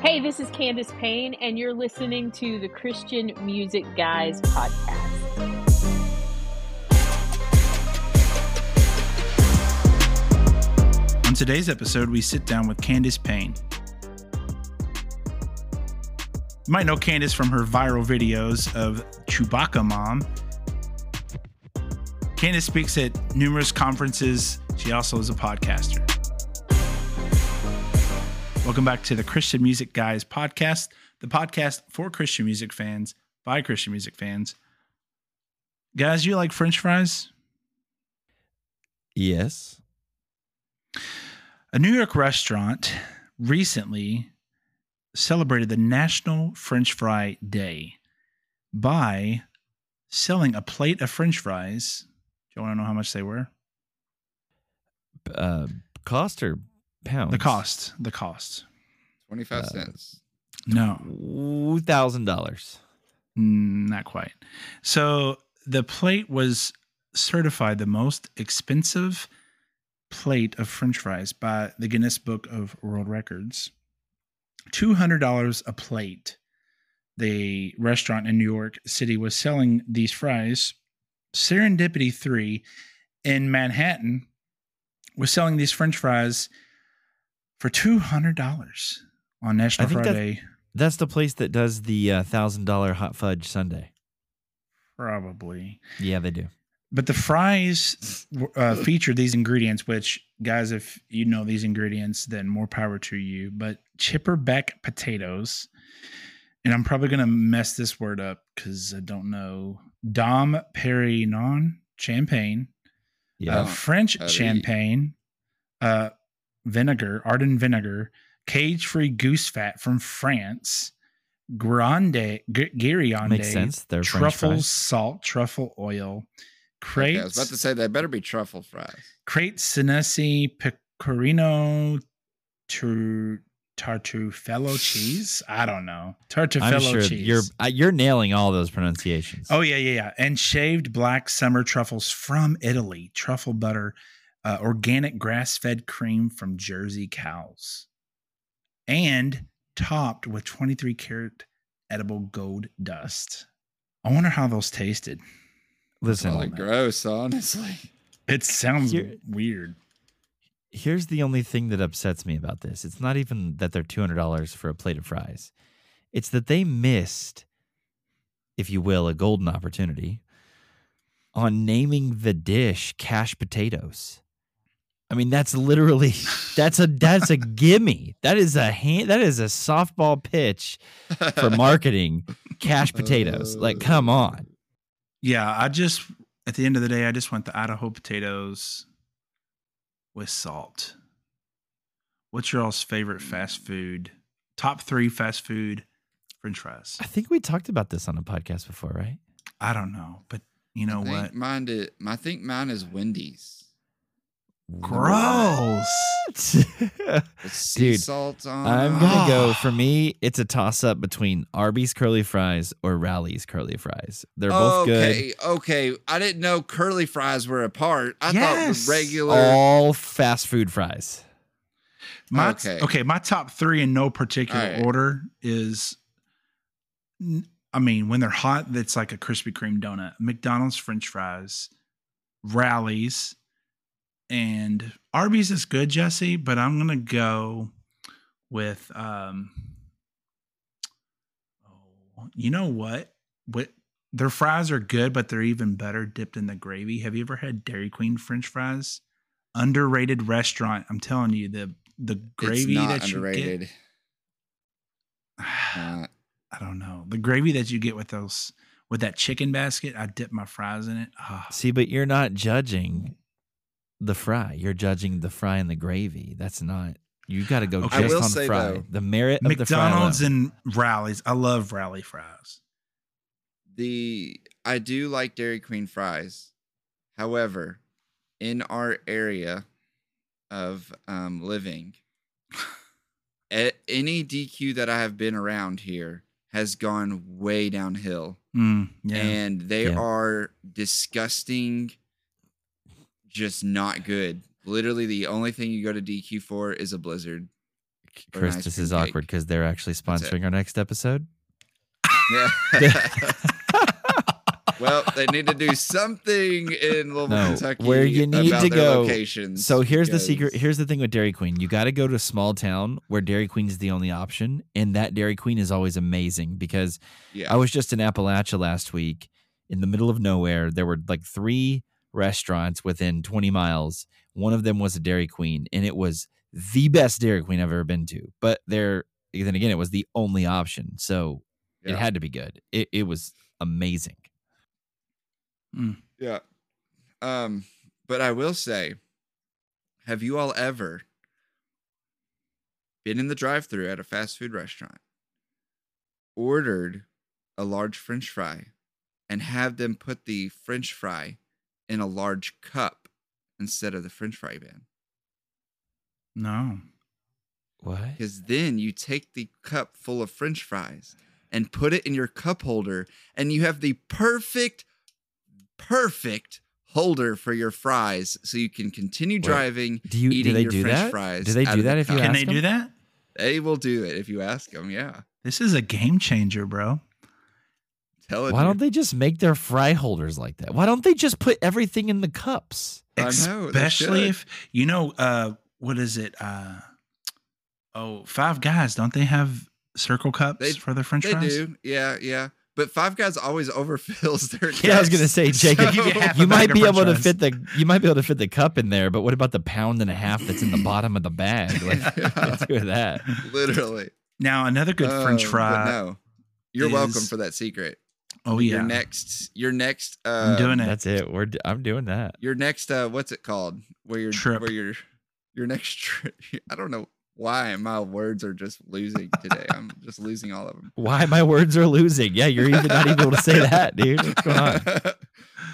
Hey, this is Candace Payne, and you're listening to the Christian Music Guys podcast. On today's episode, we sit down with Candace Payne. You might know Candace from her viral videos of Chewbacca Mom. Candace speaks at numerous conferences. She also is a podcaster. Welcome back to the Christian Music Guys podcast, the podcast for Christian music fans by Christian music fans. Guys, you like French fries? Yes. A New York restaurant recently celebrated the National French Fry Day by selling a plate of French fries. Do you want to know how much they were? Uh, cost or pounds? The cost. The cost. 25 Uh, cents. No, thousand dollars. mm, not quite. So the plate was certified the most expensive plate of French fries by the Guinness Book of World Records. $200 a plate. The restaurant in New York City was selling these fries. Serendipity 3 in Manhattan was selling these French fries for $200 on National I think that- Friday. That's the place that does the uh, thousand dollar hot fudge sundae. Probably. Yeah, they do. But the fries uh, feature these ingredients, which, guys, if you know these ingredients, then more power to you. But Chipperbec potatoes, and I'm probably going to mess this word up because I don't know. Dom Perignon champagne, Yeah. uh, French champagne, uh, vinegar, Ardenne vinegar, cage free goose fat from France, Grande, G- Guerriande, Makes sense. They're French truffles, fries. salt, truffle oil, Okay, I was about to say they better be truffle fries. crate Senesi pecorino tur, tartufello cheese. I don't know tartufello I'm sure cheese. you're uh, you're nailing all those pronunciations. Oh yeah, yeah, yeah. And shaved black summer truffles from Italy, truffle butter, uh, organic grass-fed cream from Jersey cows, and topped with 23 karat edible gold dust. I wonder how those tasted. Listen, Probably gross, honestly. It sounds Here- weird. here's the only thing that upsets me about this. It's not even that they're two hundred dollars for a plate of fries. It's that they missed, if you will, a golden opportunity on naming the dish cash potatoes. I mean, that's literally that's a that's a gimme. That is a hand that is a softball pitch for marketing cash potatoes. Like, come on. Yeah, I just at the end of the day, I just want the Idaho potatoes with salt. What's your all's favorite fast food? Top three fast food French fries. I think we talked about this on a podcast before, right? I don't know, but you know I think what? Mine did, I think mine is Wendy's. Gross. Sea Dude, salt on. I'm gonna go for me. It's a toss up between Arby's curly fries or Rally's curly fries. They're both good. okay, okay. I didn't know curly fries were a part. I Yes. thought regular. All fast food fries. My okay. Okay. my top three in no particular All right. order is I mean, when they're hot, it's like a Krispy Kreme donut. McDonald's French fries, Rally's, and Arby's is good, Jesse, but I'm gonna go with um oh, you know what? What their fries are good, but they're even better dipped in the gravy. Have you ever had Dairy Queen French fries? Underrated restaurant. I'm telling you, the the gravy it's not that underrated. you get. Not. I don't know. The gravy that you get with those with that chicken basket, I dip my fries in it. Ah, See, but you're not judging the fry. You're judging the fry and the gravy. That's not. You got to go Okay. Just on say, fry. though, the merit of the fry. McDonald's alone. and Rally's. I love rally fries. The I do like Dairy Queen fries. However, in our area of um, living, a- any DQ that I have been around here has gone way downhill. Mm, yeah. and they Yeah. are disgusting just not good literally the only thing you go to dq for is a blizzard Chris, this is awkward because they're actually sponsoring our next episode. Yeah. well, they need to do something in Louisville, No, Kentucky, where you need about to go. Locations So here's the secret. Here's the thing with Dairy Queen. You got to go to a small town where Dairy Queen is the only option, and that Dairy Queen is always amazing because yeah, I was just in Appalachia last week in the middle of nowhere. There were like three restaurants within 20 miles. One of them was a Dairy Queen, and it was the best Dairy Queen I've ever been to. But there, then again, it was the only option. So yeah. it had to be good. It, it was amazing. Yeah. Um, but I will say, have you all ever been in the drive-through at a fast food restaurant, ordered a large French fry, and have them put the French fry in a large cup instead of the French fry bin? No. What? Because then you take the cup full of French fries and put it in your cup holder, and you have the perfect, perfect holder for your fries, so you can continue driving. Do you do eating they your do French that? fries do they do of the that if you cup. Can ask they do that? They will do it if you ask them. Yeah, This is a game changer, bro. Tell it. Why don't they just make their fry holders like that? Why don't they just put everything in the cups? I know, Especially if you know uh what is it? Uh oh, five guys, don't they have circle cups They- for their french They fries? do. Yeah, yeah. But Five Guys always overfills their. Yeah, I was gonna say, Jacob, give you you might be french able to fit the you might be able to fit the cup in there, but what about the pound and a half that's in the bottom of the bag? Like, let's do that. literally. Now another good French Uh, but fry. No, you're welcome for that secret. Oh Your yeah, next, your next. Uh, I'm doing it. That's it. We're d- I'm doing that. your next uh what's it called where you're Trip. where you're your next trip i don't know why my words are just losing today i'm just losing all of them Why my words are losing? Yeah, you're even not even able to say that, dude. What's going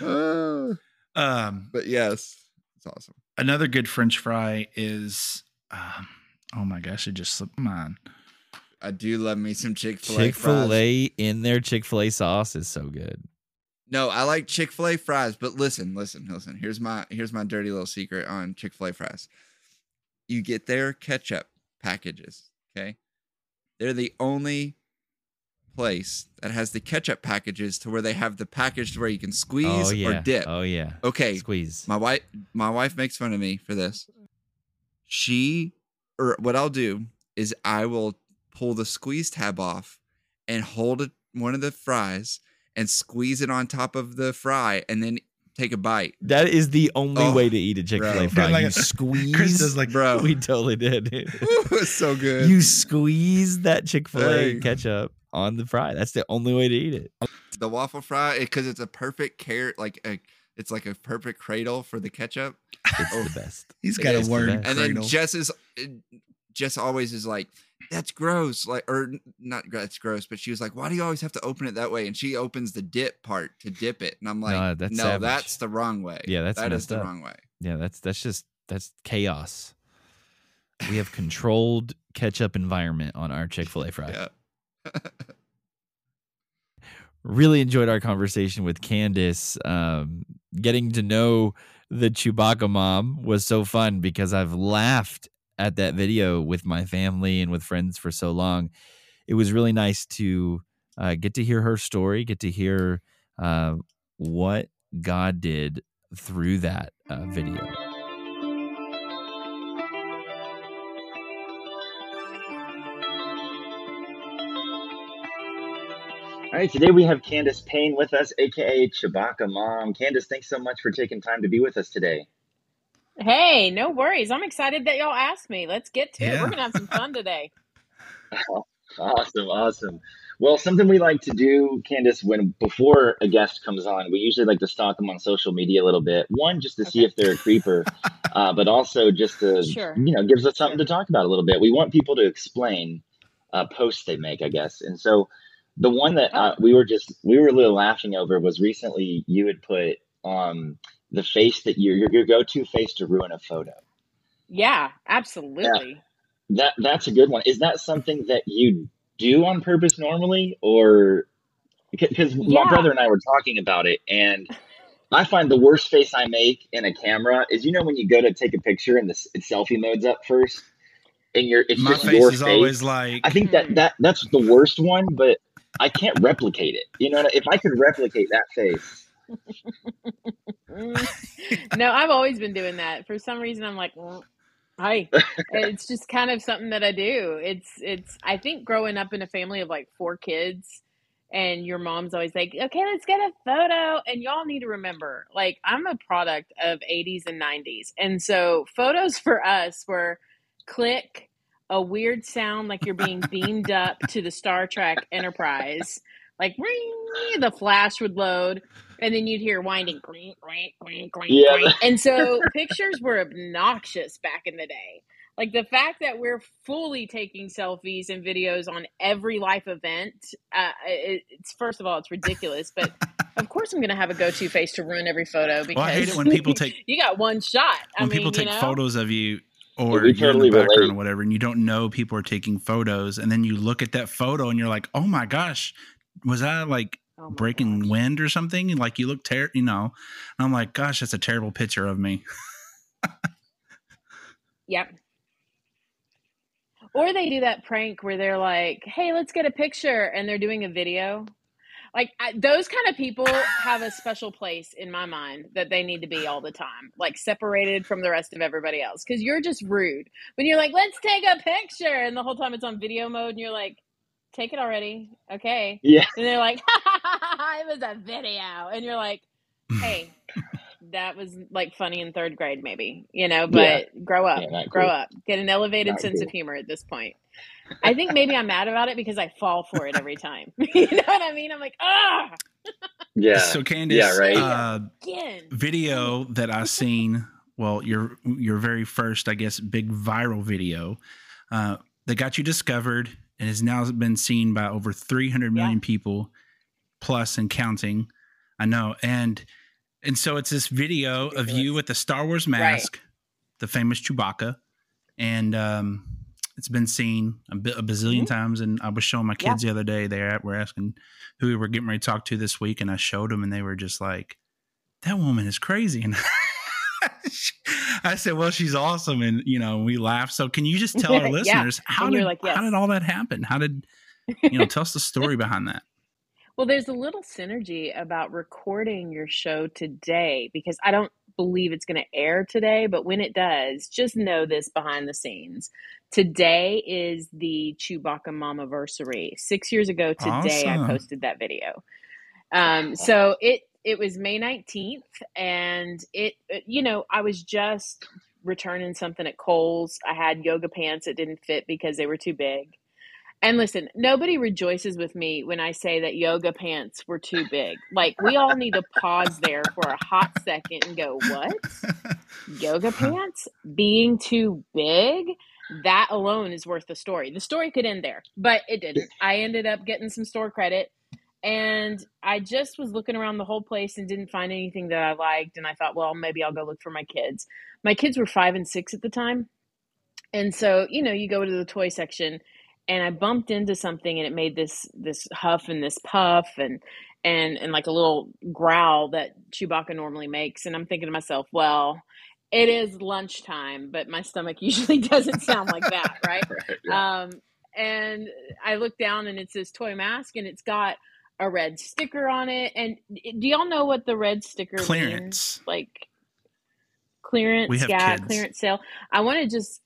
on? Um, but yes it's awesome another good French fry is. Um, oh my gosh, it just slipped my mind. I do love me some chick-fil-a Chick fil A in their Chick Fil A sauce is so good. no i like chick-fil-a fries but listen listen listen here's my here's my dirty little secret on chick-fil-a fries you get their ketchup packages okay they're the only place that has the ketchup packages to where they have the package to where you can squeeze oh yeah. or dip. Oh yeah. okay, Squeeze. my wife my wife makes fun of me for this. She or what I'll do is I will pull the squeeze tab off and hold it, one of the fries and squeeze it on top of the fry and then take a bite. That is the only Oh, way to eat a Chick Fil A fry. Like you a- squeeze. Chris is like Bro, we totally did. dude. Ooh, it's so good. you squeeze that Chick Fil A ketchup on the fry. That's the only way to eat it. the waffle fry because it's a perfect carrot like a it's like a perfect cradle for the ketchup. It's Oh. the best. He's got is a word. best. and then. Jess is Jess always is like, "That's gross," like or not that's gross, but she was like, "Why do you always have to open it that way?" And she opens the dip part to dip it, and I'm like, No, "No, that's savage. that's the wrong way. Yeah, that's that is the up. wrong way." Yeah, that's that's just that's chaos. We have controlled ketchup environment on our Chick Fil A fry. Yeah, Really enjoyed our conversation with Candace. Um, getting to know the Chewbacca mom was so fun because I've laughed at that video with my family and with friends for so long. It was really nice to uh, get to hear her story, get to hear uh, what God did through that uh, video. All right, today we have Candace Payne with us, aka Chewbacca Mom. Candace, thanks so much for taking time to be with us today. Hey, no worries. I'm excited that y'all asked me. Let's get to it. We're gonna have some fun today. Awesome, awesome. Well, something we like to do, Candace, when before a guest comes on, we usually like to stalk them on social media a little bit. One, just to see if they're a creeper, uh, but also just to, Sure. you know, gives us something Sure. to talk about a little bit. We want people to explain uh, posts they make, I guess. And so, the one that uh, Oh. we were just we were a little laughing over was recently you had put um the face that your your, your go to face to ruin a photo. Yeah, absolutely. That that's a good one. Is that something that you do on purpose normally, or because Yeah. my brother and I were talking about it, and I find the worst face I make in a camera is you know when you go to take a picture and the selfie mode's up first, and you're it's My just face your is face. always like, I think that hmm. that that's the worst one, but I can't replicate it. You know, if I could replicate that face. No, I've always been doing that. For some reason, I'm like, "Mm, hi. It's just kind of something that I do. It's it's. I think growing up in a family of like four kids, and your mom's always like, okay, let's get a photo, and y'all need to remember, like, I'm a product of 80s and 90s, and so photos for us were click a weird sound like you're being beamed up to the Star Trek Enterprise. Like ring, the flash would load, and then you'd hear winding, green, green, green, green, Yeah. And so pictures were obnoxious back in the day. Like the fact that we're fully taking selfies and videos on every life event, uh, it, it's first of all, it's ridiculous. But of course, I'm going to have a go-to face to ruin every photo because well, I hate it when people take you got one shot. I when mean, people take you know? photos of you or we you're totally in the background relate. or whatever, and you don't know people are taking photos, and then you look at that photo and you're like, oh my gosh, was I like Oh breaking gosh. wind or something? Like you look ter you know, and I'm like, gosh, that's a terrible picture of me. Yep. Or they do that prank where they're like, "Hey, let's get a picture," and they're doing a video. Like I, those kind of people have a special place in my mind that they need to be all the time, like separated from the rest of everybody else. Because you're just rude when you're like, "Let's take a picture," and the whole time it's on video mode, and you're like, "Take it already, okay?" yeah, And they're like, "It was a video," and you're like, "Hey." That was like funny in third grade, maybe, you know, but grow up, Yeah, grow cool. up, get an elevated Not sense cool. of humor at this point. I think maybe I'm mad about it because I fall for it every time. you know what I mean? I'm like, ah, yeah, So Candace, Yeah, right. uh, again. video that I seen, well, your your very first, I guess, big viral video uh, that got you discovered and has now been seen by over 300 million people plus and counting. I know, and and so it's this video of you with the Star Wars mask, the famous Chewbacca, and um, it's been seen a, bi- a bazillion Mhm. times. And I was showing my Yeah. kids the other day. They were asking who we were getting ready to talk to this week, and I showed them, and they were just like, "That woman is crazy." And I said, "Well, she's awesome," and you know, we laughed. So, can you just tell our Yeah. listeners how And did like, how did all that happen? How did you know? tell us the story behind that. Well, there's a little synergy about recording your show today because I don't believe it's going to air today, but when it does, just know this behind the scenes. Today is the Chewbacca Mamaversary. Six years ago today, I posted that video. Um, so it it was May 19th, and it it- you know I was just returning something at Kohl's. I had yoga pants that didn't fit because they were too big. And listen, nobody rejoices with me when I say that yoga pants were too big. Like, we all need to pause there for a hot second and go, what? Yoga pants being too big? That alone is worth the story. The story could end there, but it didn't. I ended up getting some store credit and I just was looking around the whole place and didn't find anything that I liked. And I thought, well, maybe I'll go look for my kids. My kids were five and six at the time. And so, you know, you go to the toy section and I bumped into something and it made this this huff and this puff and and and like a little growl that Chewbacca normally makes and I'm thinking to myself, well, it is lunchtime, but my stomach usually doesn't sound like that, right? Yeah. Um, and I look down and it's this toy mask and it's got a red sticker on it. And do y'all know what the red sticker means? Like clearance, We have yeah, kids. clearance sale. I want to just,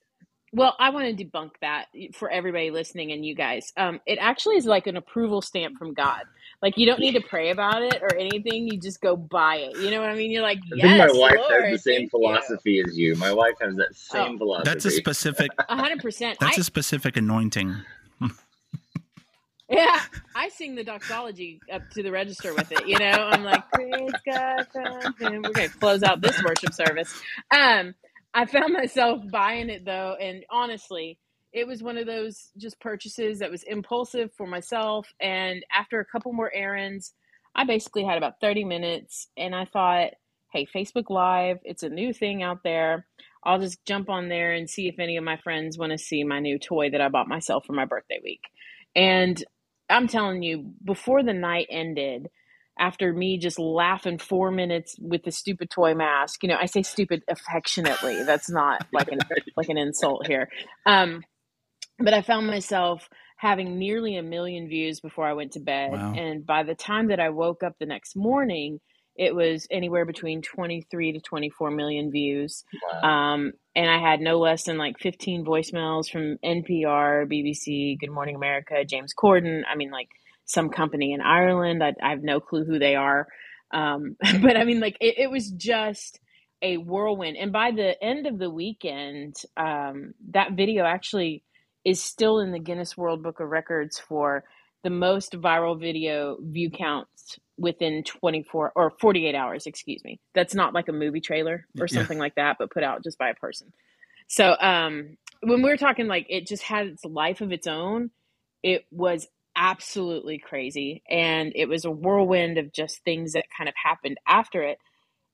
well, I want to debunk that for everybody listening and you guys. Um, it actually is like an approval stamp from God. Like you don't need to pray about it or anything. You just go buy it. You know what I mean? You're like, I yes, think my wife Lord, has the same thank you." philosophy as you. My wife has that same Oh. philosophy. That's a specific. A hundred percent. That's I- a specific anointing. Yeah, I sing the doxology up to the register with it. You know, I'm like, praise God, him." We're gonna close out this worship service. Um, I found myself buying it though, and honestly, it was one of those just purchases that was impulsive for myself. And after a couple more errands, I basically had about 30 minutes, and I thought, hey, Facebook Live, it's a new thing out there. I'll just jump on there and see if any of my friends want to see my new toy that I bought myself for my birthday week. And I'm telling you, before the night ended, after me just laughing four minutes with the stupid toy mask, you know, I say stupid affectionately. That's not like an like an insult here. Um, but I found myself having nearly a million views before I went to bed. Wow. And by the time that I woke up the next morning, it was anywhere between 23 to 24 million views. Wow. Um, and I had no less than like 15 voicemails from NPR, BBC, Good Morning America, James Corden. I mean, like some company in Ireland. I, I have no clue who they are. Um, but I mean, like it, it was just a whirlwind. And by the end of the weekend, um, that video actually is still in the Guinness World Book of Records for the most viral video view counts within 24 or 48 hours, excuse me. That's not like a movie trailer or Yeah. something like that, but put out just by a person. So, um, when we were talking like it just had its life of its own, it was absolutely crazy. And it was a whirlwind of just things that kind of happened after it.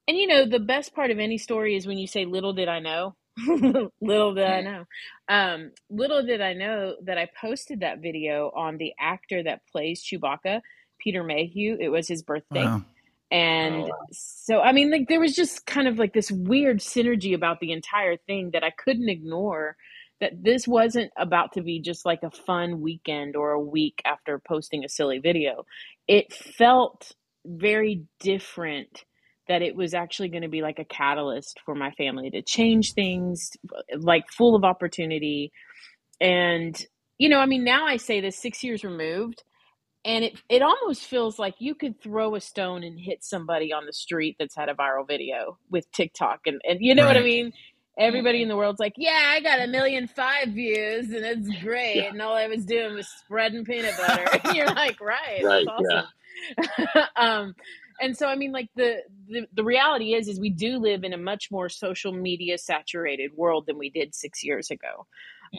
And you know, the best part of any story is when you say, little did I know. little did I know. Um, little did I know that I posted that video on the actor that plays Chewbacca, Peter Mayhew. It was his birthday. Wow. And so, I mean, like, there was just kind of like this weird synergy about the entire thing that I couldn't ignore. That this wasn't about to be just like a fun weekend or a week after posting a silly video. It felt very different that it was actually going to be like a catalyst for my family to change things, like full of opportunity. And, you know, I mean, now I say this six years removed, and it it almost feels like you could throw a stone and hit somebody on the street that's had a viral video with TikTok and, and you know what I mean? Everybody in the world's like, Yeah, I got a million five views and it's great. Yeah. And all I was doing was spreading peanut butter. and you're like, Right, Right, that's awesome. um and so I mean like the, the the reality is is we do live in a much more social media saturated world than we did six years ago.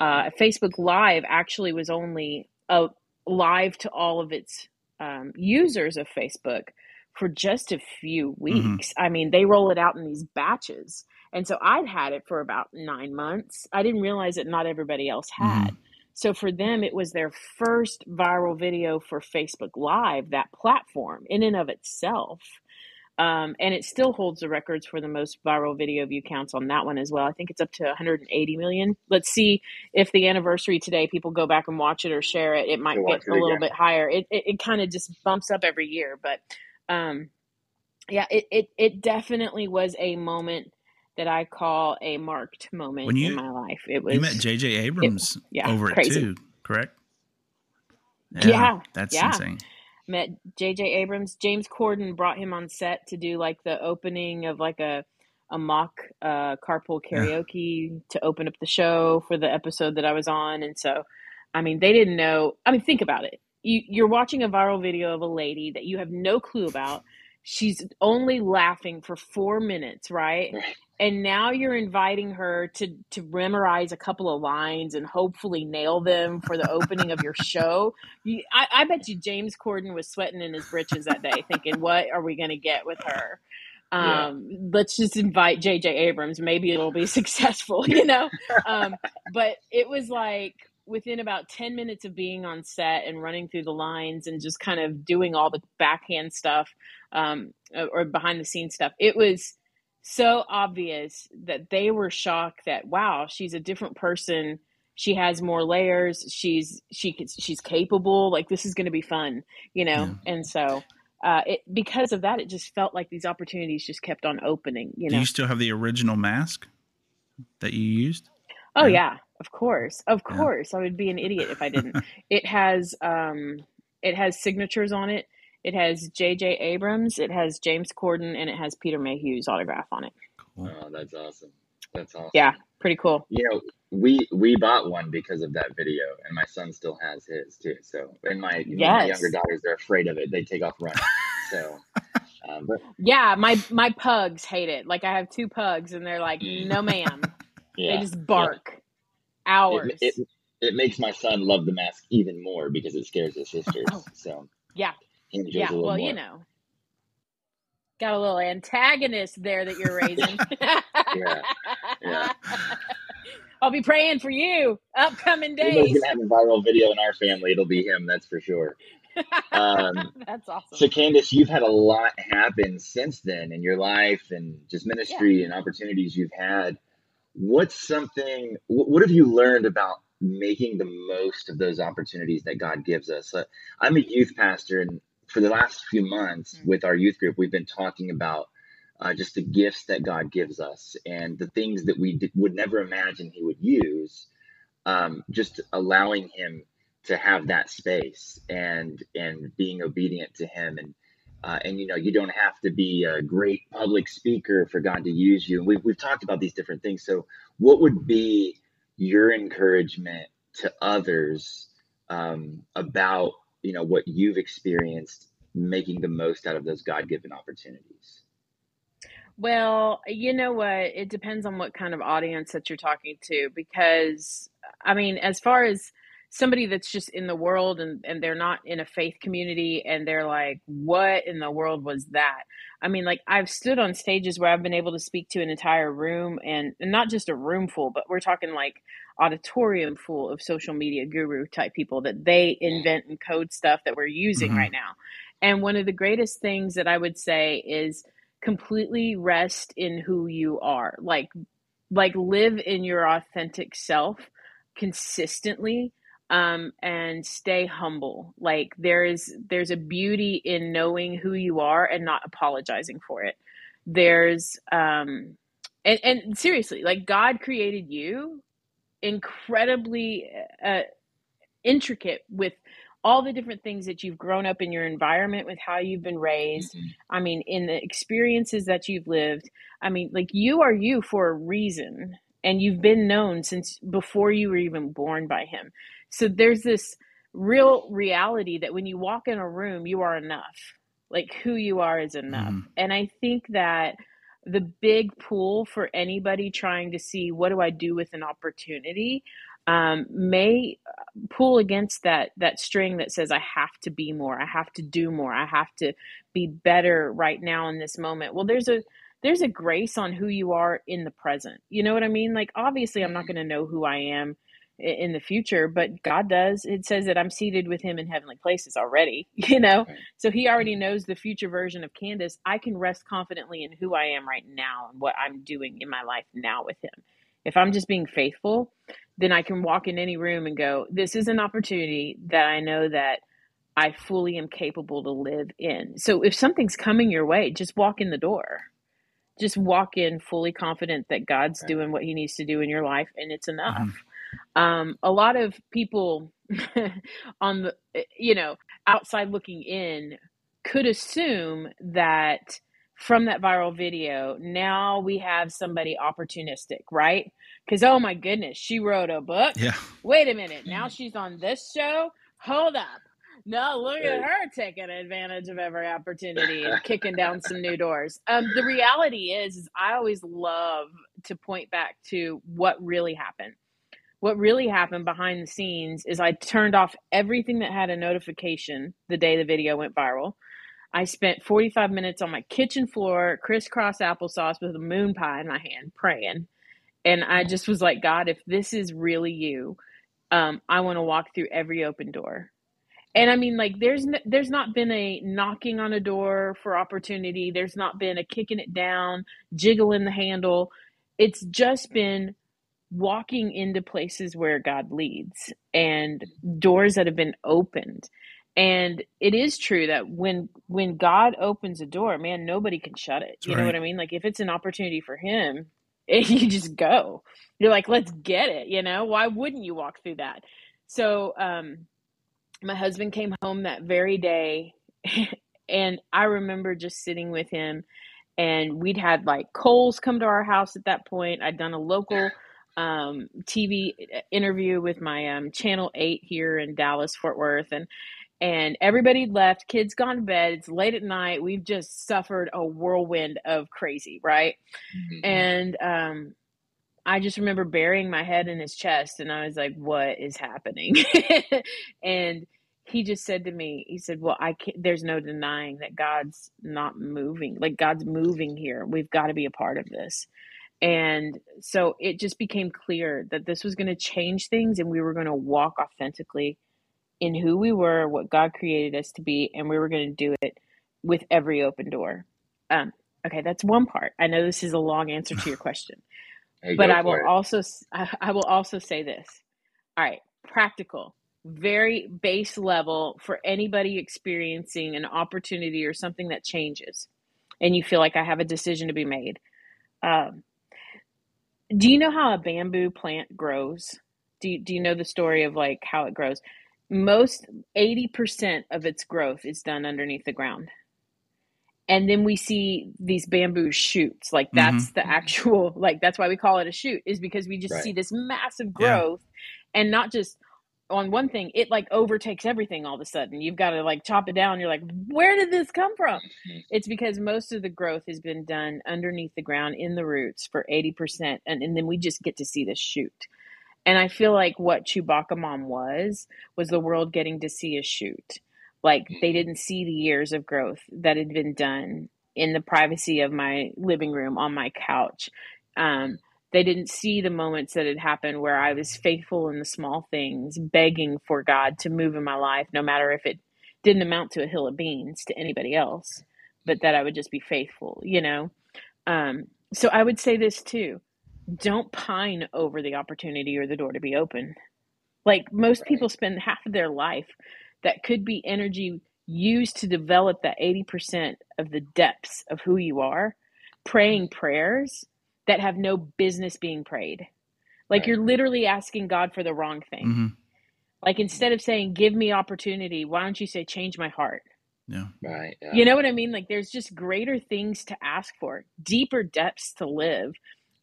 Uh, Facebook Live actually was only a live to all of its um, users of Facebook for just a few weeks. I mean, they roll it out in these batches. And so I'd had it for about nine months. I didn't realize that not everybody else had. So for them, it was their first viral video for Facebook Live, that platform in and of itself. Um, and it still holds the records for the most viral video view counts on that one as well. I think it's up to 180 million. Let's see if the anniversary today, people go back and watch it or share it. It might Go get it a little again. bit higher. It it, it kind of just bumps up every year, but um, yeah, it, it it definitely was a moment that I call a marked moment When you- in my life. It was You met J.J. Abrams yeah, over crazy. it too, correct? Yeah, that's yeah. insane. Met J.J. Abrams. James Corden brought him on set to do like the opening of like a a mock uh, carpool karaoke to open up the show for the episode that I was on, and so I mean they didn't know. I mean think about it. You you're watching a viral video of a lady that you have no clue about. She's only laughing for four minutes, right? And now you're inviting her to to memorize a couple of lines and hopefully nail them for the opening of your show. You, I, I bet you James Corden was sweating in his britches that day, thinking, "What are we going to get with her?" Yeah. Um, Let's just invite J.J. Abrams. Maybe it'll be successful, you know. um, but it was like within about ten minutes of being on set and running through the lines and just kind of doing all the backhand stuff um, or behind the scenes stuff. It was so obvious that they were shocked that wow, she's a different person. She has more layers. She's she she's capable. Like this is going to be fun you know? And so uh it because of that it just felt like these opportunities just kept on opening you Do know? you still have the original mask that you used? oh Yeah. yeah. Of course. Of Yeah. course. I would be an idiot if i didn't. It has um it has signatures on it it has jj abrams it has james corden and it has peter mayhew's autograph on it Cool. Oh, that's awesome. That's awesome. yeah pretty cool Yeah, we we bought one because of that video, and my son still has his too. So, and my, my younger daughters, they're afraid of it. They take off running. So, um, but yeah my my pugs hate it like i have two pugs and they're like no ma'am yeah, They just bark hours. It, it it makes my son love the mask even more because it scares his sisters. Oh. So yeah, he enjoys yeah. it a little Well, more. you know, got a little antagonist there that you're raising. Yeah, yeah. I'll be praying for you upcoming days. gonna have a viral video in our family, it'll be him. That's for sure. Um, That's awesome. So, Candace, you've had a lot happen since then in your life and just ministry and opportunities you've had. What's something, what have you learned about making the most of those opportunities that God gives us. Uh, I'm a youth pastor, and for the last few months mm-hmm. with our youth group, we've been talking about uh, just the gifts that God gives us and the things that we would never imagine He would use. Um, just allowing Him to have that space and and being obedient to Him and uh, and you know you don't have to be a great public speaker for God to use you. And we've we've talked about these different things. So, what would be your encouragement to others um, about you know what you've experienced making the most out of those god-given opportunities? Well you know what? It depends on what kind of audience that you're talking to because i mean as far as somebody that's just in the world and, and they're not in a faith community and they're like what in the world was that? I mean like i've stood on stages where i've been able to speak to an entire room and, and not just a room full but we're talking like auditorium full of social media guru type people that they invent and code stuff that we're using mm-hmm. right now and one of the greatest things that i would say is completely rest in who you are like like live in your authentic self consistently um, and stay humble. Like there is there's a beauty in knowing who you are and not apologizing for it. There's um, and, and seriously, like God created you incredibly uh, intricate with all the different things that you've grown up in your environment with how you've been raised mm-hmm. i mean in the experiences that you've lived i mean like you are you for a reason and you've been known since before you were even born by him so there's this real reality that when you walk in a room, you are enough. Like who you are is enough. Mm. And I think that the big pull for anybody trying to see what do I do with an opportunity um, may pull against that that string that says I have to be more, I have to do more, I have to be better right now in this moment. Well, there's a there's a grace on who you are in the present. You know what I mean? Like obviously I'm not mm-hmm. going to know who I am in the future, but God does. It says that I'm seated with him in heavenly places already, you know? Right. So he already knows the future version of Candace. I can rest confidently in who I am right now and what I'm doing in my life now with him. If I'm just being faithful, then I can walk in any room and go, this is an opportunity that I know that I fully am capable to live in. So if something's coming your way, just walk in the door. Just walk in fully confident that God's right. doing what he needs to do in your life and it's enough. Mm-hmm um, a lot of people on the you know outside looking in could assume that from that viral video now we have somebody opportunistic right? Because oh my goodness she wrote a book. Yeah. Wait a minute now she's on this show? Hold up. No, look at her taking advantage of every opportunity and kicking down some new doors. Um, the reality is, is I always love to point back to what really happened what really happened behind the scenes is I turned off everything that had a notification the day the video went viral. I spent 45 minutes on my kitchen floor, crisscross applesauce with a moon pie in my hand, praying. And I just was like, God, if this is really you, um, I want to walk through every open door. And I mean, like, there's there's not been a knocking on a door for opportunity. There's not been a kicking it down, jiggling the handle. It's just been walking into places where God leads and doors that have been opened. And it is true that when when God opens a door, man, nobody can shut it. That's you right. know what I mean? Like if it's an opportunity for him, it, you just go. You're like, let's get it, you know? Why wouldn't you walk through that? So um my husband came home that very day and I remember just sitting with him and we'd had like Kohl's come to our house at that point. I'd done a local um, TV interview with my um, Channel Eight here in Dallas, Fort Worth, and and everybody left. Kids gone to bed. It's late at night. We've just suffered a whirlwind of crazy, right? Mm-hmm. And um, I just remember burying my head in his chest, and I was like, "What is happening?" and he just said to me, he said, "Well, I can't. There's no denying that God's not moving. Like God's moving here. We've got to be a part of this." And so it just became clear that this was going to change things and we were going to walk authentically in who we were, what God created us to be, and we were going to do it with every open door. Um, okay, that's one part. I know this is a long answer to your question, hey, but I will it. also I, I will also say this: All right, practical, very base level for anybody experiencing an opportunity or something that changes, and you feel like I have a decision to be made. Um, do you know how a bamboo plant grows? Do you, do you know the story of like how it grows? Most 80% of its growth is done underneath the ground. And then we see these bamboo shoots. Like mm-hmm. that's the actual like that's why we call it a shoot is because we just Right. see this massive Yeah. growth and not just on one thing, it like overtakes everything all of a sudden. You've got to like chop it down. You're like, where did this come from? Mhm. It's because most of the growth has been done underneath the ground in the roots for 80%. And, and then we just get to see the shoot. And I feel like what Chewbacca Mom was, was the world getting to see a shoot. Like they didn't see the years of growth that had been done in the privacy of my living room on my couch. Um, they didn't see the moments that had happened where I was faithful in the small things, begging for God to move in my life, no matter if it didn't amount to a hill of beans to anybody else, but that I would just be faithful, you know? Um, so I would say this too don't pine over the opportunity or the door to be open. Like most people spend half of their life that could be energy used to develop that 80% of the depths of who you are, praying prayers that have no business being prayed. Like Right. you're literally asking God for the wrong thing. hmm Like instead of saying, give me opportunity, why don't you say, change my heart? Yeah. Right. Yeah. You know what I mean? Like there's just greater things to ask for, deeper depths to live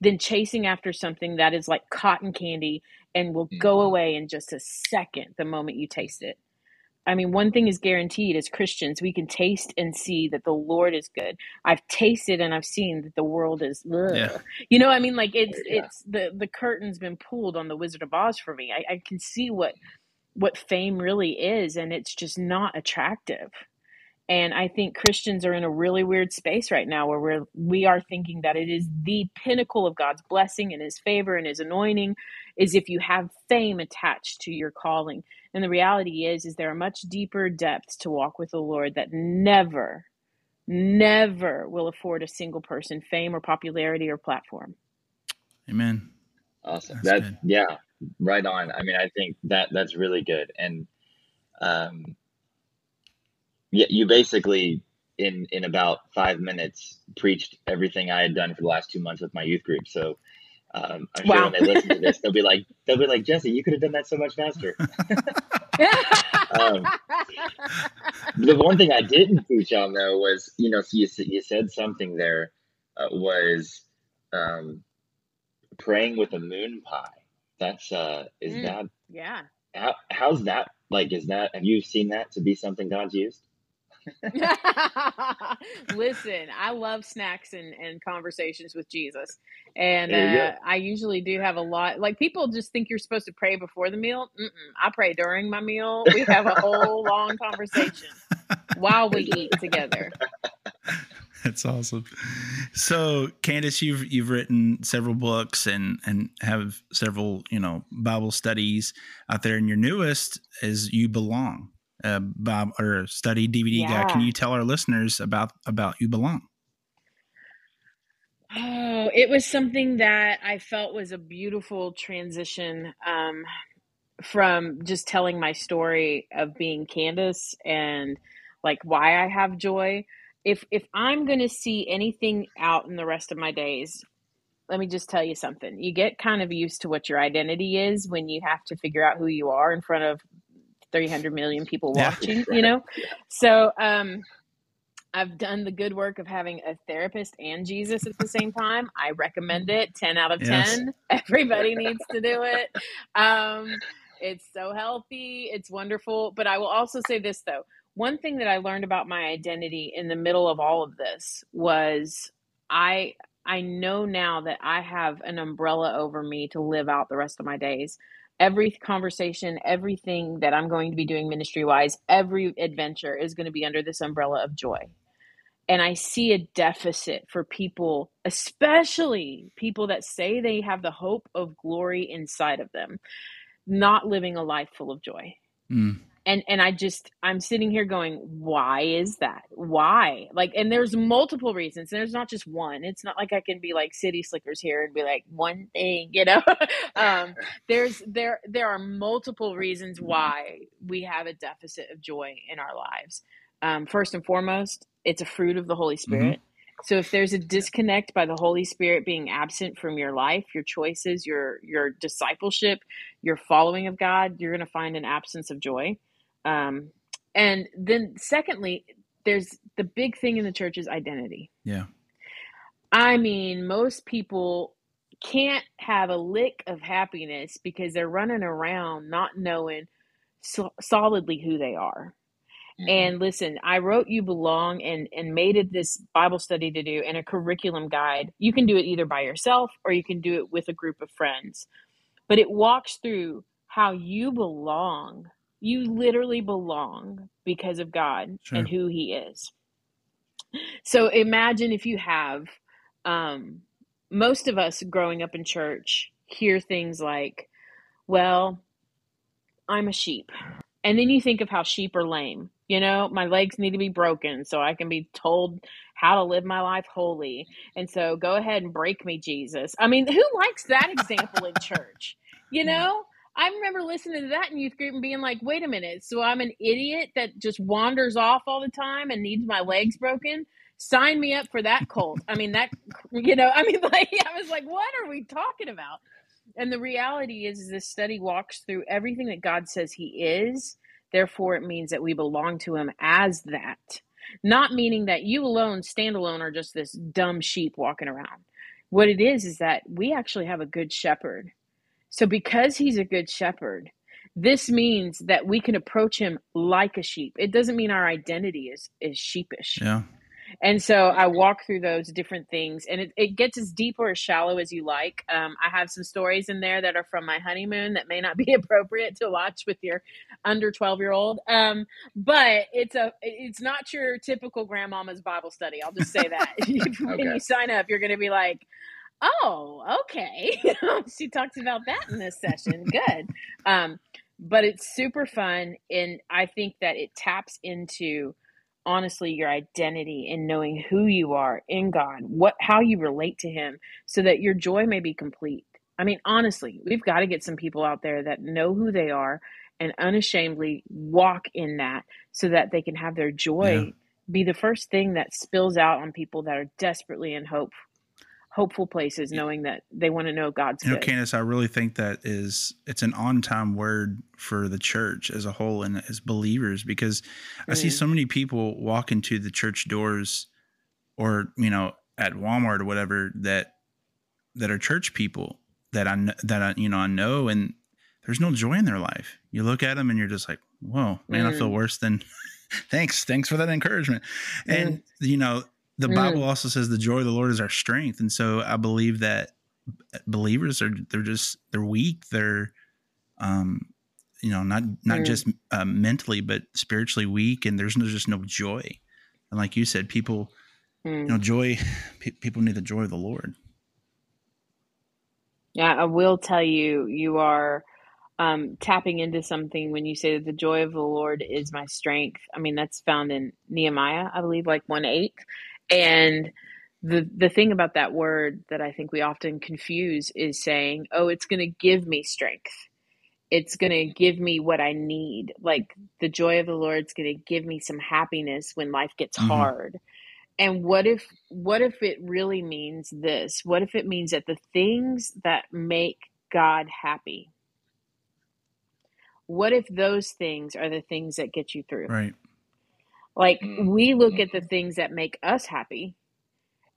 than chasing after something that is like cotton candy and will go Mhm. away in just a second the moment you taste it. I mean, one thing is guaranteed as Christians, we can taste and see that the Lord is good. I've tasted and I've seen that the world is. Yeah. you know, I mean, like it's Yeah. it's the the curtain's been pulled on the Wizard of Oz for me. I, I can see what what fame really is, and it's just not attractive. And I think Christians are in a really weird space right now where we're we are thinking that it is the pinnacle of God's blessing and his favor and his anointing is if you have fame attached to your calling. And the reality is is there are much deeper depths to walk with the Lord that never never will afford a single person fame or popularity or platform. Amen. Awesome. That's that good. yeah, right on. I mean, I think that that's really good. And um, yeah, you basically in in about five minutes preached everything I had done for the last two months with my youth group. So um, I'm sure Wow. when they listen to this, they'll be like, they'll be like, Jesse, you could have done that so much faster. Um, the one thing I didn't teach on though was, you know, so you you said something there uh, was um, praying with a moon pie. That's uh, is Mm. that yeah. how, how's that like? Is that have you seen that to be something God's used? Listen, I love snacks and, and conversations with Jesus. And uh, I usually do have a lot. Like, people just think you're supposed to pray before the meal. Mm-mm, I pray during my meal. We have a whole long conversation while we eat together. That's awesome. So, Candace, you've you've written several books and and have several you know Bible studies out there, and your newest is "You Belong," uh, Bob or study DVD guy, Can you tell our listeners about about "You Belong"? Oh, it was something that I felt was a beautiful transition um, from just telling my story of being Candace and like why I have joy. If if I'm going to see anything out in the rest of my days, let me just tell you something. You get kind of used to what your identity is when you have to figure out who you are in front of 300 million people Yeah. watching, you know? So, um I've done the good work of having a therapist and Jesus at the same time. I recommend it. 10 out of 10. Yes. Everybody needs to do it. Um, it's so healthy. It's wonderful. But I will also say this, though. One thing that I learned about my identity in the middle of all of this was I I know now that I have an umbrella over me to live out the rest of my days. Every conversation, everything that I'm going to be doing ministry wise, every adventure is going to be under this umbrella of joy. And I see a deficit for people, especially people that say they have the hope of glory inside of them, not living a life full of joy. Mm, and and i just i'm sitting here going why is that? Why? Like and there's multiple reasons. There's not just one. It's not like i can be like city slickers here and be like one thing you know? Um there's there there are multiple reasons why we have a deficit of joy in our lives. Um first and foremost it's a fruit of the holy spirit. Mm-hmm. So if there's a disconnect by the Holy Spirit being absent from your life, your choices, your your discipleship, your following of God, you're going to find an absence of joy. Um, and then, secondly, there's the big thing in the church is identity. Yeah. I mean, most people can't have a lick of happiness because they're running around not knowing so- solidly who they are. Mm-hmm. And listen, I wrote You Belong and, and made it this Bible study to do and a curriculum guide. You can do it either by yourself or you can do it with a group of friends. But it walks through how you belong you literally belong because of God sure. and who He is. So imagine if you have, um, most of us growing up in church hear things like, well, I'm a sheep. And then you think of how sheep are lame. You know, my legs need to be broken so I can be told how to live my life holy. And so go ahead and break me, Jesus. I mean, who likes that example in church? You know? I remember listening to that in youth group and being like, wait a minute, so I'm an idiot that just wanders off all the time and needs my legs broken? Sign me up for that cult. I mean, that, you know, I mean, like, I was like, what are we talking about? And the reality is, is this study walks through everything that God says He is. Therefore, it means that we belong to Him as that. Not meaning that you alone, stand alone, are just this dumb sheep walking around. What it is, is that we actually have a good shepherd so, because he's a good shepherd, this means that we can approach him like a sheep. It doesn't mean our identity is is sheepish. Yeah. And so I walk through those different things, and it, it gets as deep or as shallow as you like. Um, I have some stories in there that are from my honeymoon that may not be appropriate to watch with your under twelve year old. Um, but it's a it's not your typical grandmama's Bible study. I'll just say that when you sign up, you're going to be like, oh, okay. she talks about that in this session. Good. Um, but it's super fun. And I think that it taps into honestly your identity and knowing who you are in God, what how you relate to him so that your joy may be complete. I mean, honestly, we've got to get some people out there that know who they are and unashamedly walk in that so that they can have their joy yeah. be the first thing that spills out on people that are desperately in hope hopeful places knowing that they want to know God's you know, good. Candace, I really think that is it's an on time word for the church as a whole and as believers because mm. I see mm. so many people walk into the church doors or, you know, at Walmart or whatever that that are church people that I that I you know I know and there's no joy in their life. You look at them and you're just like, "Whoa, man, mm. I feel mm. worse than thanks. Thanks for that encouragement." Mm. And you know, the mm. Bible also says the joy of the Lord is our strength, and so I believe that believers are they're just they're weak. They're um you know not not mm. just uh, mentally but spiritually weak, and there's no, just no joy. And like you said, people mm. you know mm. joy. Pe- people need the joy of the Lord. Yeah, I will tell you, you are um, tapping into something when you say that the joy of the Lord is my strength. I mean, that's found in Nehemiah, I believe, like 1 8. And the the thing about that word that I think we often confuse is saying, "Oh, it's going to give me strength. It's going to give me what I need. Like the joy of the Lord's going to give me some happiness when life gets mm-hmm. hard." And what if what if it really means this? What if it means that the things that make God happy what if those things are the things that get you through? Right. Like mm. we look at the things that make us happy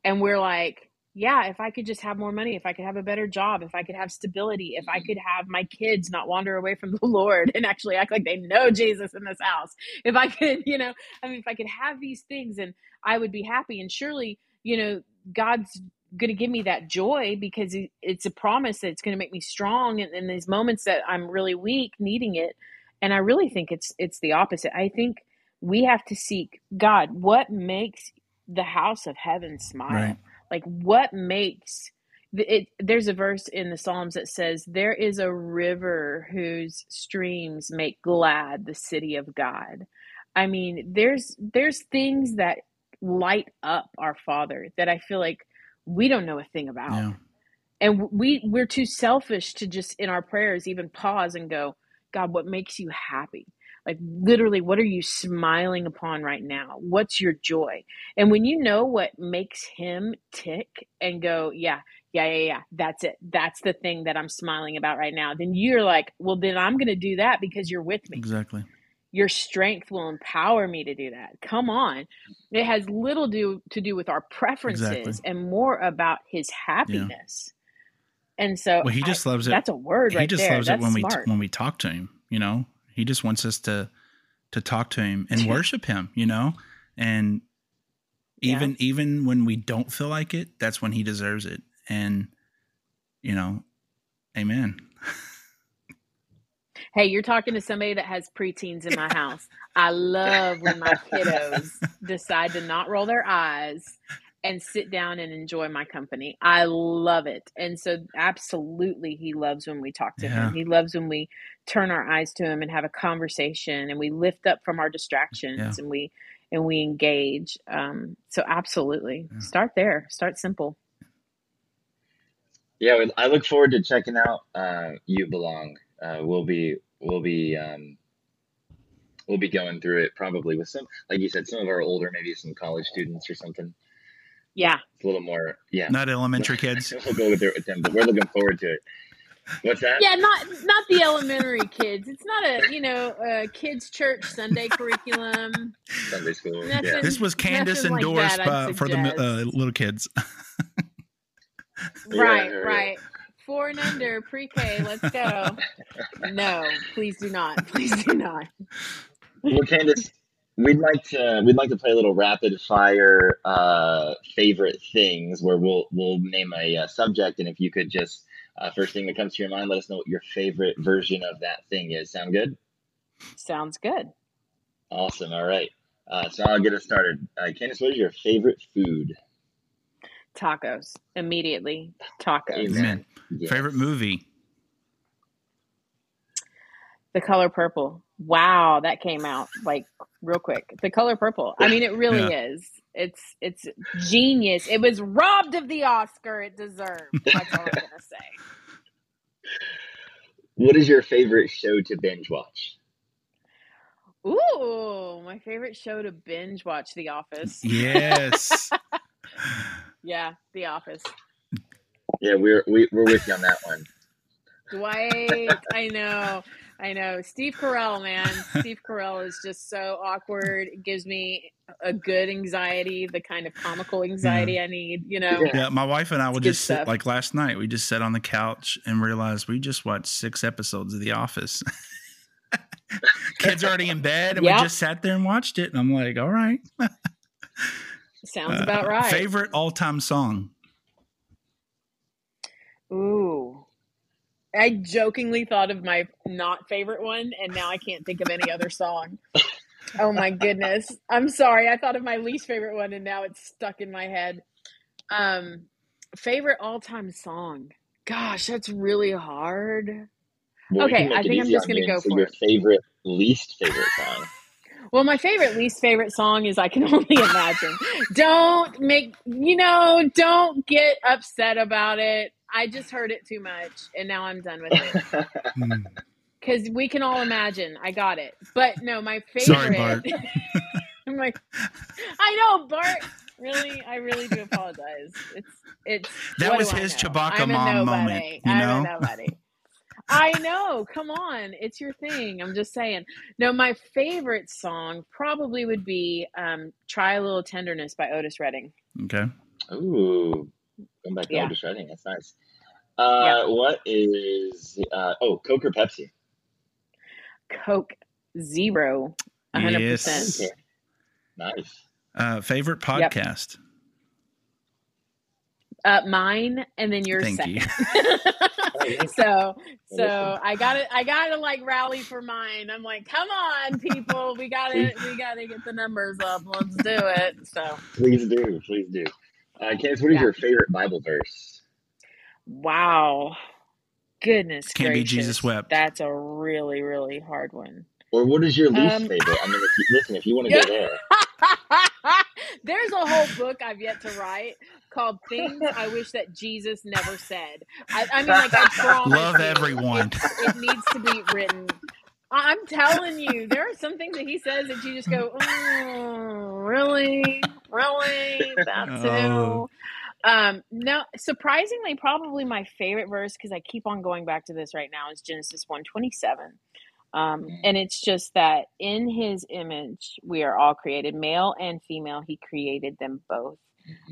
and we're like, yeah, if I could just have more money, if I could have a better job, if I could have stability, if I could have my kids not wander away from the Lord and actually act like they know Jesus in this house, if I could, you know, I mean, if I could have these things and I would be happy. And surely, you know, God's going to give me that joy because it's a promise that it's going to make me strong in, in these moments that I'm really weak, needing it. And I really think it's it's the opposite. I think we have to seek God. What makes the house of heaven smile? Right. Like what makes it, there's a verse in the Psalms that says, There is a river whose streams make glad the city of God. I mean, there's there's things that light up our Father that I feel like we don't know a thing about. Yeah. And we we're too selfish to just in our prayers even pause and go, God, what makes you happy? Like literally, what are you smiling upon right now? What's your joy? And when you know what makes him tick and go, yeah, yeah, yeah, yeah, that's it. That's the thing that I'm smiling about right now. Then you're like, well, then I'm going to do that because you're with me. Exactly. Your strength will empower me to do that. Come on. It has little do, to do with our preferences Exactly. and more about his happiness. And so Well, he I- just loves it. that's a word he right just there. loves That's it when we smart. when we talk to him. You know, he just wants us to to talk to him and worship him. You know, and Yeah. even even when we don't feel like it, that's when he deserves it. And you know, Amen. Hey, you're talking to somebody that has preteens in my house. I love when my kiddos decide to not roll their eyes and sit down and enjoy my company. I love it. And so, absolutely, he loves when we talk to Yeah. him. He loves when we turn our eyes to him and have a conversation and we lift up from our distractions Yeah. and we and we engage. Um, so, absolutely, Yeah. start there. Start simple. Yeah, I look forward to checking out uh, You Belong. Uh, we'll be we'll be um, we'll be going through it probably with some, like you said, some of our older, maybe some college students or something. Yeah. It's a little more, yeah. Not elementary kids. we'll go with, it with them, but we're looking forward to it. What's that? yeah not not the elementary kids it's not a you know a kids church sunday curriculum Sunday school. Nothing- Yeah. This was Candace Nothing like endorsed that, by, for the uh, little kids. Right yeah, yeah. right four and under pre-k let's go no please do not please do not Well, Candace, we'd like to we'd like to play a little rapid fire uh, favorite things where we'll we'll name a uh, subject, and if you could just uh, first thing that comes to your mind, let us know what your favorite version of that thing is. Sound good? sounds good Awesome. All right. Uh, so I'll get us started. Uh, Candace, what is your favorite food? tacos immediately tacos Amen. Amen. Yes. Favorite movie? the color purple wow that came out like real quick the color purple i mean it really Yeah. is it's it's genius it was robbed of the oscar it deserved that's all i'm gonna say What is your favorite show to binge watch? Ooh, my favorite show to binge watch The Office. Yes. Yeah, The Office. Yeah, we're we, we're with you on that one. Dwight, I know. I know. Steve Carell, man. Steve Carell is just so awkward. It gives me a good anxiety, the kind of comical anxiety I need, you know. Yeah. Yeah, my wife and I will It's good just sit like last night. We just sat on the couch and realized we just watched six episodes of The Office. Kids are already in bed, and Yep. we just sat there and watched it. And I'm like, all right. Sounds Uh, about right. Favorite all time song? Ooh. I jokingly thought of my not favorite one, and now I can't think of any other song. Oh my goodness. I'm sorry. I thought of my least favorite one, and now it's stuck in my head. Um, favorite all time song. Gosh, that's really hard. Well, Okay, I think I'm just gonna go for your it. favorite, least favorite song. Well, my favorite, least favorite song is I Can Only Imagine. don't make, you know, don't get upset about it. I just heard it too much, and now I'm done with it. Hmm. because we can all imagine. I got it, but no, my Sorry, favorite. Bart. I'm like, I know, Bart. Really, I really do apologize. It's it's That was his know? Chewbacca I'm mom nobody. moment, you I'm know? a nobody. I know. Come on, it's your thing. I'm just saying. No, my favorite song probably would be um, "Try a Little Tenderness" by Otis Redding. Okay. Ooh, going back to Yeah. Otis Redding. That's nice. Uh, What is uh, oh Coke or Pepsi? Coke Zero, 100. Yes. percent Okay. Nice. Uh, favorite Yep. podcast? Uh, mine, and then yours Thank second. you. so so I gotta I gotta like rally for mine. I'm like, come on, people, we gotta we gotta get the numbers up. Let's do it. So Please do, please do. Uh, Candace, what is Yeah. your favorite Bible verse? Wow. Goodness Can't be. Jesus wept. That's a really, really hard one. Or what is your least Um, favorite? I mean, if you, listen, if you want to go there, There's a whole book I've yet to write called "Things I Wish That Jesus Never Said." I, I mean, like I promise. Love you, everyone. It, it needs to be written. I- I'm telling you, there are some things that he says that you just go, "Oh, really, really? That's Oh. who." Um, no, surprisingly, probably my favorite verse because I keep on going back to this right now is Genesis one twenty seven. Um, and it's just that in his image, we are all created, male and female. He created them both.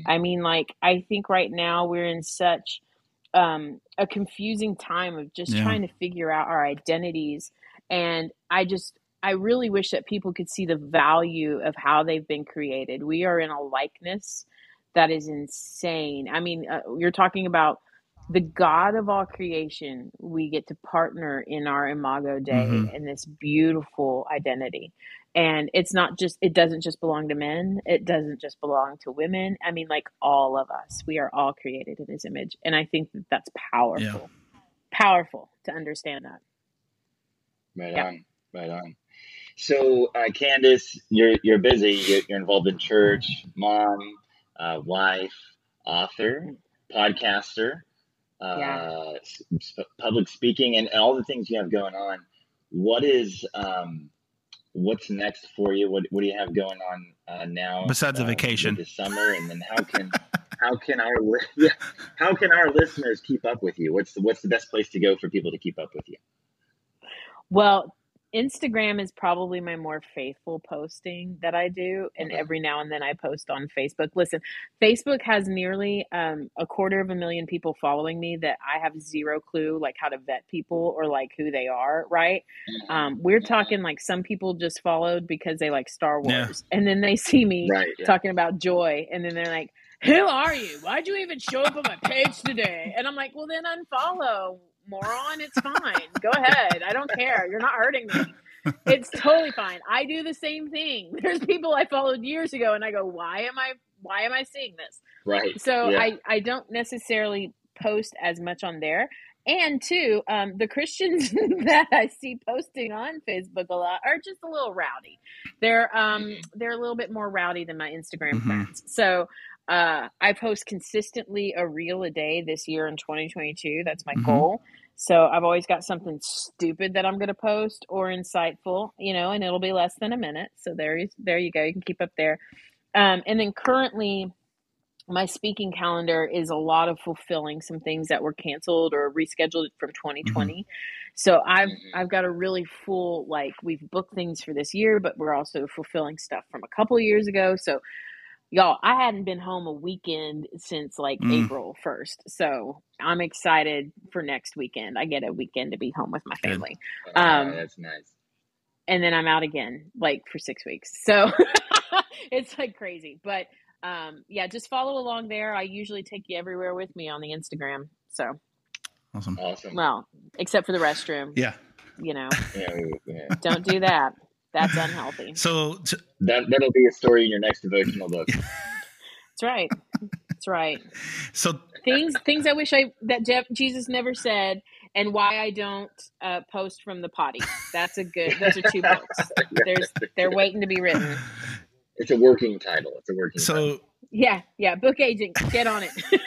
I mean, like, I think right now we're in such um, a confusing time of just Yeah. trying to figure out our identities. And I just, I really wish that people could see the value of how they've been created. We are in a likeness that is insane. I mean, uh, you're talking about the God of all creation, we get to partner in our Imago Dei Mhm. in this beautiful identity. And it's not just, it doesn't just belong to men, it doesn't just belong to women. I mean, like all of us, we are all created in his image. And I think that that's powerful, powerful to understand that. right Yeah. on, right on. So, uh, Candace, you're you're busy. You're, you're involved in church, mom, uh, wife, author, podcaster, uh, Yeah. s- s- public speaking, and, and all the things you have going on. What is um, what's next for you? What what do you have going on uh, now? Besides a uh, with vacation. this summer, and then how can how can our li- yeah, how can our listeners keep up with you? What's the, what's the best place to go for people to keep up with you? Well, Instagram is probably my more faithful posting that I do, and Okay. every now and then I post on Facebook. Listen, Facebook has nearly um, a quarter of a million people following me that I have zero clue like how to vet people or like who they are. Right? Um, we're talking like some people just followed because they like Star Yeah. Wars, and then they see me Right. Yeah. talking about joy, and then they're like, "Who are you? Why'd you even show up on my page today?" And I'm like, "Well, then unfollow, moron. It's fine. Go ahead. I don't care. You're not hurting me. It's totally fine. I do the same thing. There's people I followed years ago, and I go, "Why am I? Why am I seeing this?" Right. So Yeah. I I don't necessarily post as much on there. And two, um, the Christians that I see posting on Facebook a lot are just a little rowdy. They're um, they're a little bit more rowdy than my Instagram Mhm. friends. So uh, I post consistently a reel a day this year in 2022. That's my Mhm. goal. So I've always got something stupid that I'm going to post or insightful, you know, and it'll be less than a minute. So there, you- there you go. You can keep up there. Um, and then currently, my speaking calendar is a lot of fulfilling some things that were canceled or rescheduled from 2020. So I've. I've got a really full like we've booked things for this year, but we're also fulfilling stuff from a couple years ago. So y'all, I hadn't been home a weekend since like Mm. April 1st. So I'm excited for next weekend. I get a weekend to be home with my Good. family. Oh, Um, that's nice. and then I'm out again like for six weeks. So it's like crazy. But um, yeah, just follow along there. I usually take you everywhere with me on the Instagram. So Awesome. Awesome. well, except for the restroom, Yeah. you know, Yeah, yeah. don't do that. That's unhealthy. So t- That that'll be a story in your next devotional book. That's right. That's right. so Things things I wish I that Jeff, Jesus never said, and why I don't uh, post from the potty. That's a good. Those are two books. There's they're waiting to be written. It's a working title. It's a working. title. so Yeah, yeah. Book agent, get on it.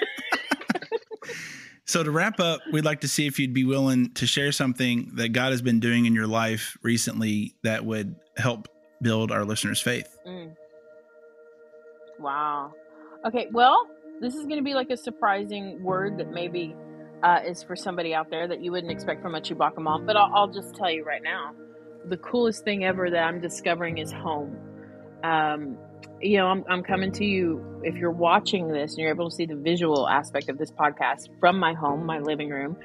so to wrap up, we'd like to see if you'd be willing to share something that God has been doing in your life recently that would help build our listeners' faith. Mm. Wow. Okay, well, this is going to be like a surprising word that maybe uh, is for somebody out there that you wouldn't expect from a Chewbacca mom, but I'll, I'll just tell you right now the coolest thing ever that I'm discovering is home. Um, you know, I'm, I'm coming to you. If you're watching this and you're able to see the visual aspect of this podcast from my home, my living room,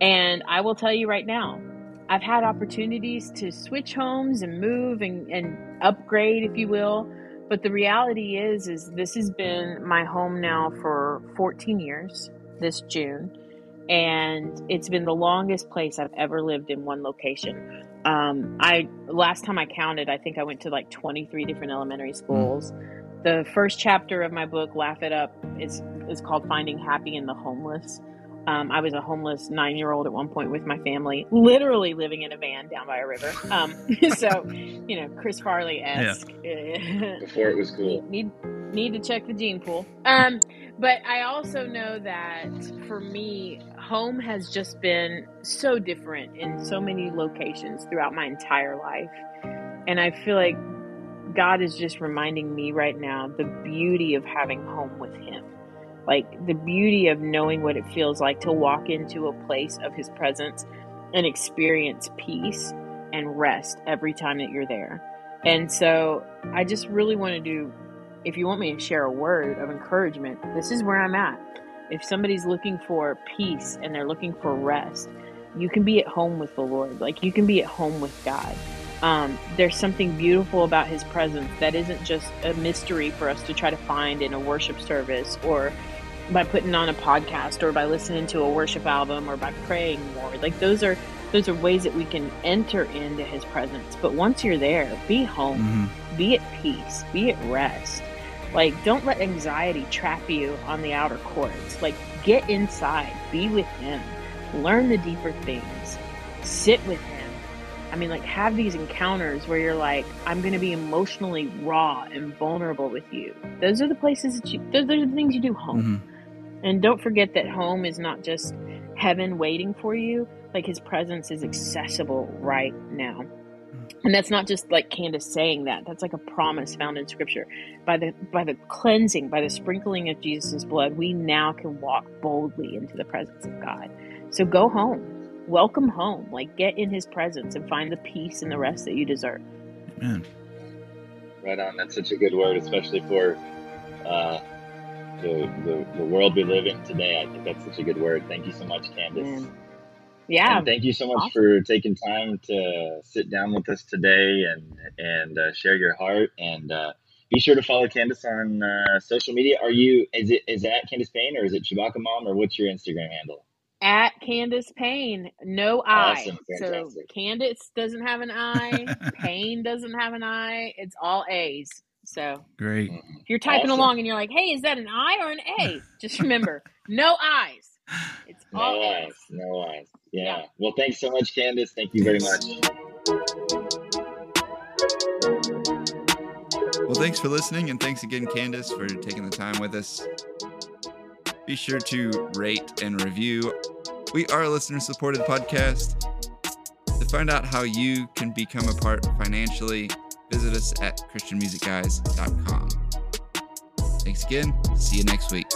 and I will tell you right now, I've had opportunities to switch homes and move and, and upgrade, if you will. But the reality is, is this has been my home now for 14 years this June, and it's been the longest place I've ever lived in one location. Um, I last time I counted, I think I went to like 23 different elementary schools. The first chapter of my book, Laugh It Up, is is called Finding Happy in the Homeless. Um, I was a homeless nine year old at one point with my family, literally living in a van down by a river. Um, so, you know, Chris Farley esque. Before it was cool. Need, need to check the gene pool. Um, but I also know that for me, home has just been so different in so many locations throughout my entire life. And I feel like God is just reminding me right now the beauty of having home with Him. Like the beauty of knowing what it feels like to walk into a place of His presence and experience peace and rest every time that you're there. And so I just really want to do, if you want me to share a word of encouragement, this is where I'm at. If somebody's looking for peace and they're looking for rest, you can be at home with the Lord. Like you can be at home with God. Um, there's something beautiful about his presence that isn't just a mystery for us to try to find in a worship service or by putting on a podcast or by listening to a worship album or by praying more. Like those are those are ways that we can enter into his presence. But once you're there, be home, mm-hmm. be at peace, be at rest. Like don't let anxiety trap you on the outer courts. Like get inside, be with him, learn the deeper things, sit with him I mean, like, have these encounters where you're like, I'm going to be emotionally raw and vulnerable with you. Those are the places that you, those are the things you do home. Mm-hmm. And don't forget that home is not just heaven waiting for you, like, his presence is accessible right now. And that's not just like Candace saying that. That's like a promise found in scripture. By the by the cleansing, by the sprinkling of Jesus' blood, we now can walk boldly into the presence of God. So go home welcome home. Like get in his presence and find the peace and the rest that you deserve. Amen. Right on. That's such a good word, especially for uh, the, the, the world we live in today. I think that's such a good word. Thank you so much, Candace. Man. Yeah. And thank you so much awesome. for taking time to sit down with us today and and uh, share your heart. And uh, be sure to follow Candace on uh, social media. Are you is it is that Candace Payne or is it Chewbacca Mom or what's your Instagram handle? at Candace Payne, no I. So Candace doesn't have an I. Payne doesn't have an I. It's all A's. So great. If you're typing awesome. along and you're like, "Hey, is that an I or an A?" Just remember, no I's. It's all no A's. eyes. No eyes. Yeah. yeah. Well, thanks so much, Candace. Thank you very much. Well, thanks for listening, and thanks again, Candace, for taking the time with us. Be sure to rate and review. We are a listener supported podcast. To find out how you can become a part financially, visit us at ChristianMusicGuys.com. Thanks again. See you next week.